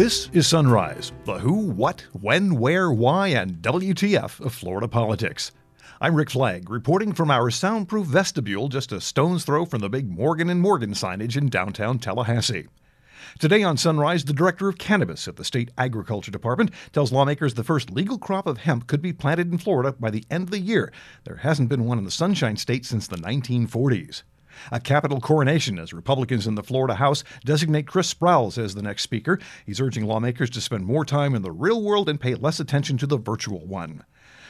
This is Sunrise, the who, what, when, where, why, and WTF of Florida politics. I'm Rick Flagg, reporting from our soundproof vestibule just a stone's throw from the big Morgan & Morgan signage in downtown Tallahassee. Today on Sunrise, the director of cannabis at the state agriculture department tells lawmakers the first legal crop of hemp could be planted in Florida by the end of the year. There hasn't been one in the Sunshine State since the 1940s. A capital coronation as Republicans in the Florida House designate Chris Sprowls as the next speaker. He's urging lawmakers to spend more time in the real world and pay less attention to the virtual one.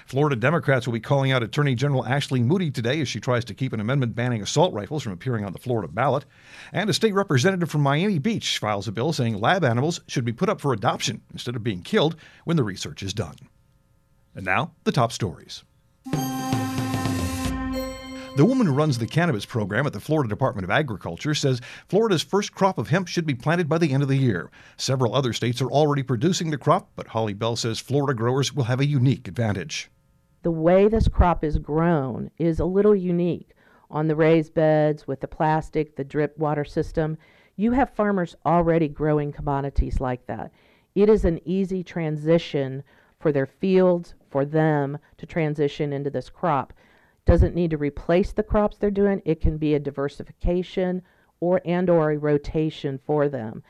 Florida Democrats will be calling out Attorney General Ashley Moody today as she tries to keep an amendment banning assault rifles from appearing on the Florida ballot. And a state representative from Miami Beach files a bill saying lab animals should be put up for adoption instead of being killed when the research is done. And now, the top stories. The woman who runs the cannabis program at the Florida Department of Agriculture says Florida's first crop of hemp should be planted by the end of the year. Several other states are already producing the crop, but Holly Bell says Florida growers will have a unique advantage the way this crop is grown is a little unique on the raised beds with the plastic, the drip water system. You have farmers already growing commodities like that. It is an easy transition for their fields, for them to transition into this crop. Doesn't need to replace the crops they're doing. It can be a diversification or and or a rotation for them.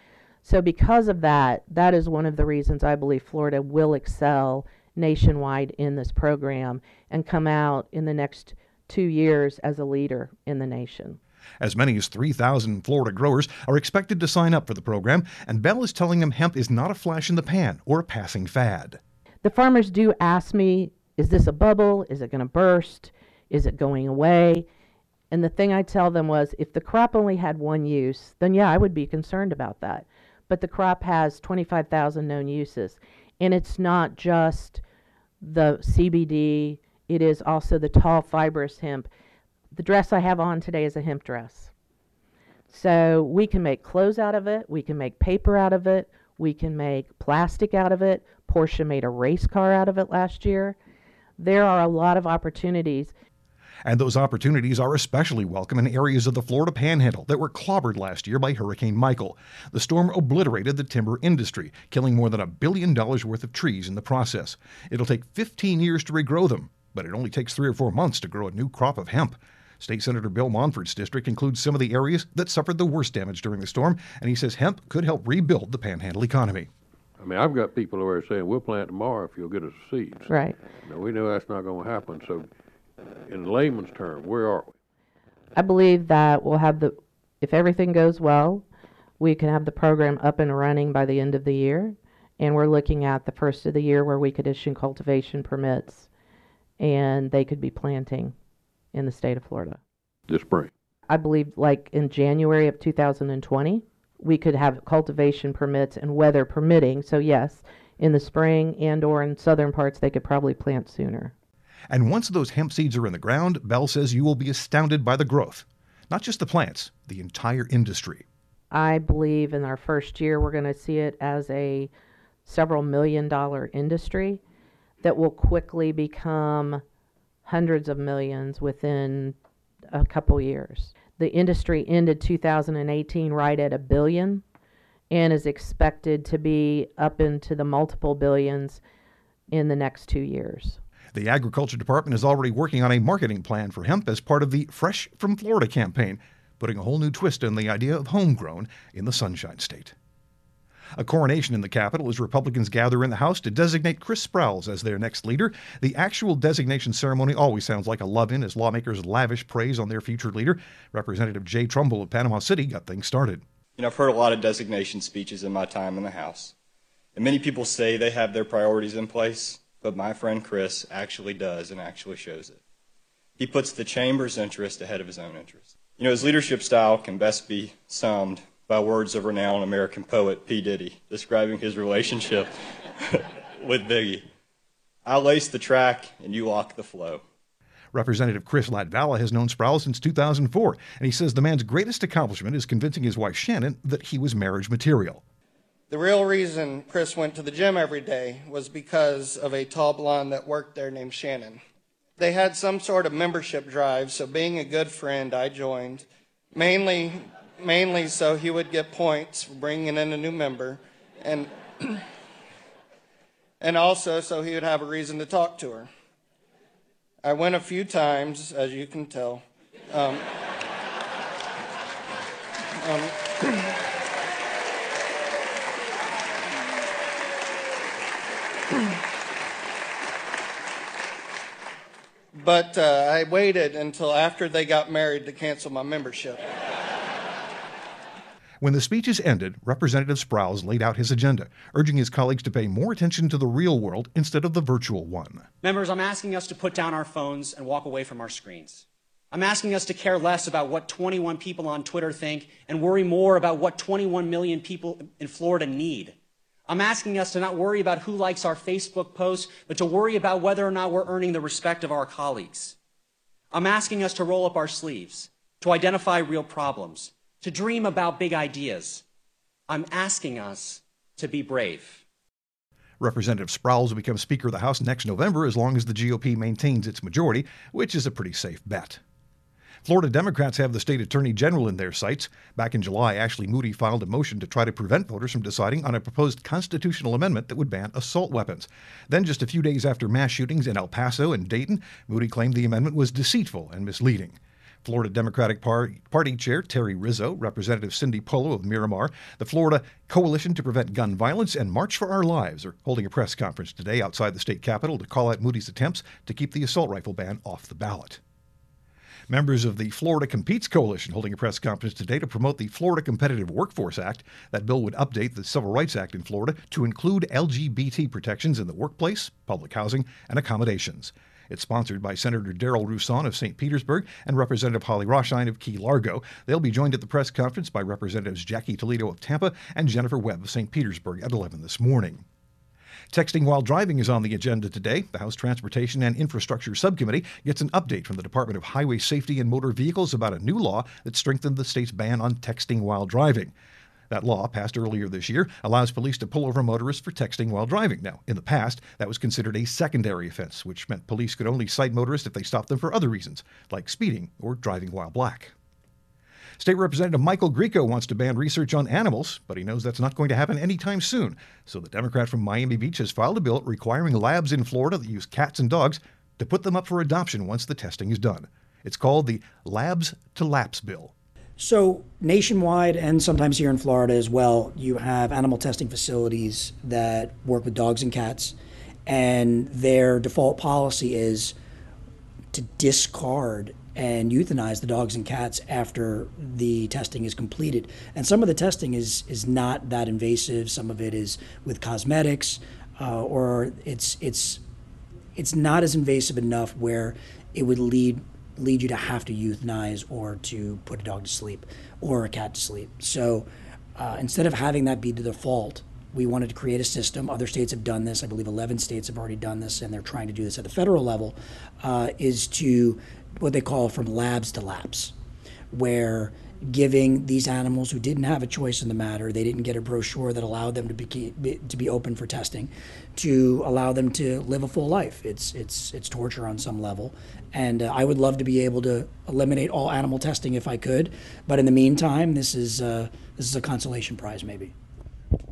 So because of that, that is one of the reasons I believe Florida will excel nationwide in this program and come out in the next two years as a leader in the nation. As many as 3,000 Florida growers are expected to sign up for the program, and Bell is telling them hemp is not a flash in the pan or a passing fad. The farmers do ask me, is this a bubble? Is it going to burst? Is it going away? And the thing I tell them was, if the crop only had one use, then yeah, I would be concerned about that. But the crop has 25,000 known uses. And it's not just the CBD, it is also the tall fibrous hemp. The dress I have on today is a hemp dress. So we can make clothes out of it, we can make paper out of it, we can make plastic out of it. Porsche made a race car out of it last year. There are a lot of opportunities and those opportunities are especially welcome in areas of the Florida Panhandle that were clobbered last year by Hurricane Michael. The storm obliterated the timber industry, killing more than a billion dollars worth of trees in the process. It'll take 15 years to regrow them, but it only takes three or four months to grow a new crop of hemp. State Senator Bill Montford's district includes some of the areas that suffered the worst damage during the storm, and he says hemp could help rebuild the panhandle economy. I mean, I've got people who are saying we'll plant tomorrow if you'll get us seeds. Right. Now we know that's not going to happen. So in layman's term, where are we? I believe that we'll have the, if everything goes well, we can have the program up and running by the end of the year. And we're looking at the first of the year where we could issue cultivation permits and they could be planting in the state of Florida. This spring. I believe like in January of 2020, we could have cultivation permits and weather permitting. So yes, in the spring and or in southern parts they could probably plant sooner. And once those hemp seeds are in the ground, Bell says you will be astounded by the growth. Not just the plants, the entire industry. I believe in our first year we're going to see it as a several million dollar industry that will quickly become hundreds of millions within a couple years. The industry ended 2018 right at a billion and is expected to be up into the multiple billions in the next two years. The Agriculture Department is already working on a marketing plan for hemp as part of the Fresh from Florida campaign, putting a whole new twist on the idea of homegrown in the Sunshine State. A coronation in the Capitol as Republicans gather in the House to designate Chris Sprowls as their next leader. The actual designation ceremony always sounds like a love in as lawmakers lavish praise on their future leader. Representative Jay Trumbull of Panama City got things started. You know, I've heard a lot of designation speeches in my time in the House. And many people say they have their priorities in place but my friend Chris actually does and actually shows it. He puts the chamber's interest ahead of his own interest. You know, his leadership style can best be summed by words of renowned American poet P. Diddy, describing his relationship with Biggie. I lace the track and you walk the flow. Representative Chris Latvala has known Sproul since 2004, and he says the man's greatest accomplishment is convincing his wife Shannon that he was marriage material. The real reason Chris went to the gym every day was because of a tall blonde that worked there named Shannon. They had some sort of membership drive, so being a good friend, I joined. Mainly, mainly so he would get points for bringing in a new member, and and also so he would have a reason to talk to her. I went a few times, as you can tell. Um, um, but uh, I waited until after they got married to cancel my membership. When the speeches ended, Representative Sprowls laid out his agenda, urging his colleagues to pay more attention to the real world instead of the virtual one. Members, I'm asking us to put down our phones and walk away from our screens. I'm asking us to care less about what 21 people on Twitter think and worry more about what 21 million people in Florida need. I'm asking us to not worry about who likes our Facebook posts, but to worry about whether or not we're earning the respect of our colleagues. I'm asking us to roll up our sleeves, to identify real problems, to dream about big ideas. I'm asking us to be brave. Representative Sprowls will become Speaker of the House next November as long as the GOP maintains its majority, which is a pretty safe bet. Florida Democrats have the state attorney general in their sights. Back in July, Ashley Moody filed a motion to try to prevent voters from deciding on a proposed constitutional amendment that would ban assault weapons. Then, just a few days after mass shootings in El Paso and Dayton, Moody claimed the amendment was deceitful and misleading. Florida Democratic Party Chair Terry Rizzo, Representative Cindy Polo of Miramar, the Florida Coalition to Prevent Gun Violence, and March for Our Lives are holding a press conference today outside the state capitol to call out Moody's attempts to keep the assault rifle ban off the ballot. Members of the Florida Competes Coalition holding a press conference today to promote the Florida Competitive Workforce Act. That bill would update the Civil Rights Act in Florida to include LGBT protections in the workplace, public housing, and accommodations. It's sponsored by Senator Darryl Rouson of St. Petersburg and Representative Holly Raschein of Key Largo. They'll be joined at the press conference by Representatives Jackie Toledo of Tampa and Jennifer Webb of St. Petersburg at 11 this morning. Texting while driving is on the agenda today. The House Transportation and Infrastructure Subcommittee gets an update from the Department of Highway Safety and Motor Vehicles about a new law that strengthened the state's ban on texting while driving. That law, passed earlier this year, allows police to pull over motorists for texting while driving. Now, in the past, that was considered a secondary offense, which meant police could only cite motorists if they stopped them for other reasons, like speeding or driving while black. State Representative Michael Grieco wants to ban research on animals, but he knows that's not going to happen anytime soon. So the Democrat from Miami Beach has filed a bill requiring labs in Florida that use cats and dogs to put them up for adoption once the testing is done. It's called the Labs to Laps Bill. So, nationwide and sometimes here in Florida as well, you have animal testing facilities that work with dogs and cats, and their default policy is to discard and euthanize the dogs and cats after the testing is completed. And some of the testing is is not that invasive. Some of it is with cosmetics, uh, or it's it's it's not as invasive enough where it would lead lead you to have to euthanize or to put a dog to sleep or a cat to sleep. So uh, instead of having that be the default, we wanted to create a system. Other states have done this. I believe 11 states have already done this, and they're trying to do this at the federal level. Uh, is to what they call from labs to laps, where giving these animals who didn't have a choice in the matter, they didn't get a brochure that allowed them to be, to be open for testing, to allow them to live a full life. It's it's it's torture on some level, and uh, I would love to be able to eliminate all animal testing if I could, but in the meantime, this is uh, this is a consolation prize maybe.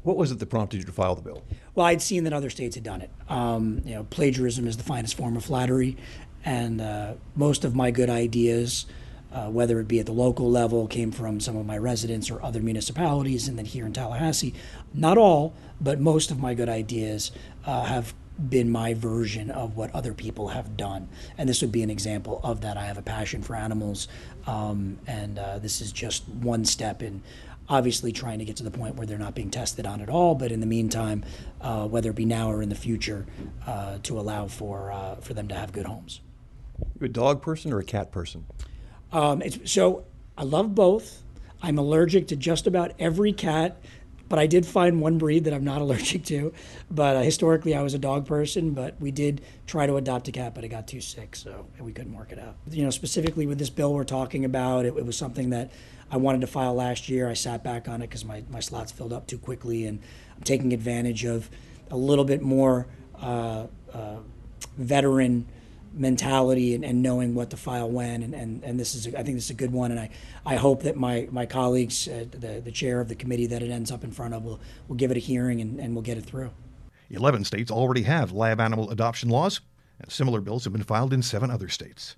What was it that prompted you to file the bill? Well, I'd seen that other states had done it. Um, you know, plagiarism is the finest form of flattery, and uh, most of my good ideas uh, whether it be at the local level, came from some of my residents or other municipalities, and then here in Tallahassee. Not all, but most of my good ideas uh, have been my version of what other people have done. And this would be an example of that. I have a passion for animals, um, and uh, this is just one step in obviously trying to get to the point where they're not being tested on at all. But in the meantime, uh, whether it be now or in the future, uh, to allow for, uh, for them to have good homes. You a dog person or a cat person? Um, so I love both. I'm allergic to just about every cat, but I did find one breed that I'm not allergic to. But uh, historically, I was a dog person, but we did try to adopt a cat, but it got too sick, so we couldn't work it out. You know, specifically with this bill we're talking about, it, it was something that I wanted to file last year. I sat back on it because my, my slots filled up too quickly, and I'm taking advantage of a little bit more uh, uh, veteran mentality and, and knowing what to file when. And, and, and this is, a, I think this is a good one. And I, I hope that my, my colleagues, uh, the, the chair of the committee that it ends up in front of, will, will give it a hearing and, and we'll get it through. 11 states already have lab animal adoption laws, and similar bills have been filed in seven other states.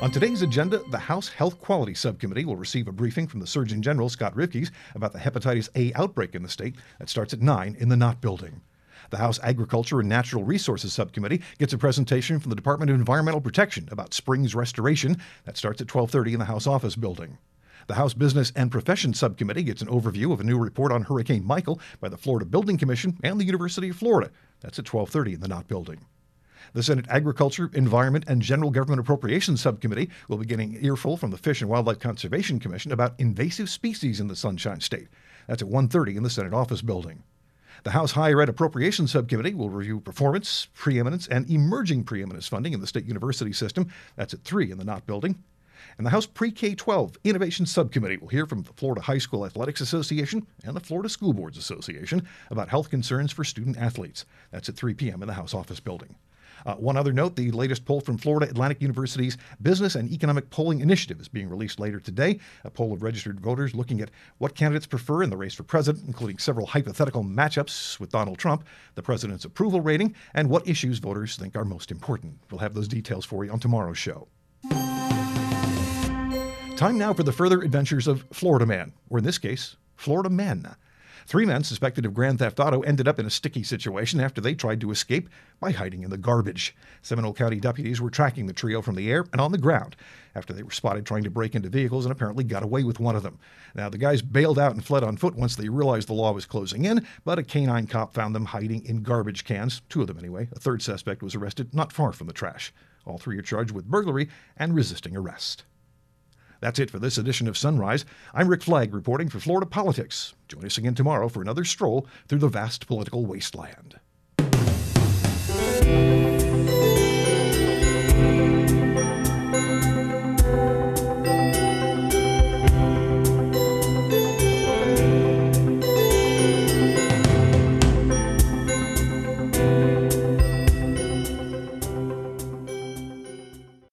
On today's agenda, the House Health Quality Subcommittee will receive a briefing from the Surgeon General, Scott Rivkees, about the hepatitis A outbreak in the state that starts at 9 in the Knott Building. The House Agriculture and Natural Resources Subcommittee gets a presentation from the Department of Environmental Protection about springs restoration that starts at 12:30 in the House Office Building. The House Business and Profession Subcommittee gets an overview of a new report on Hurricane Michael by the Florida Building Commission and the University of Florida. That's at 12:30 in the Knott Building. The Senate Agriculture, Environment, and General Government Appropriations Subcommittee will be getting an earful from the Fish and Wildlife Conservation Commission about invasive species in the Sunshine State. That's at 1:30 in the Senate Office Building. The House Higher Ed Appropriations Subcommittee will review performance, preeminence, and emerging preeminence funding in the state university system. That's at 3 in the Knott Building. And the House Pre K 12 Innovation Subcommittee will hear from the Florida High School Athletics Association and the Florida School Boards Association about health concerns for student athletes. That's at 3 p.m. in the House Office Building. Uh, one other note the latest poll from Florida Atlantic University's Business and Economic Polling Initiative is being released later today. A poll of registered voters looking at what candidates prefer in the race for president, including several hypothetical matchups with Donald Trump, the president's approval rating, and what issues voters think are most important. We'll have those details for you on tomorrow's show. Time now for the further adventures of Florida Man, or in this case, Florida Men. Three men suspected of grand theft auto ended up in a sticky situation after they tried to escape by hiding in the garbage. Seminole County deputies were tracking the trio from the air and on the ground after they were spotted trying to break into vehicles and apparently got away with one of them. Now, the guys bailed out and fled on foot once they realized the law was closing in, but a canine cop found them hiding in garbage cans, two of them anyway. A third suspect was arrested not far from the trash. All three are charged with burglary and resisting arrest. That's it for this edition of Sunrise. I'm Rick Flagg reporting for Florida Politics. Join us again tomorrow for another stroll through the vast political wasteland.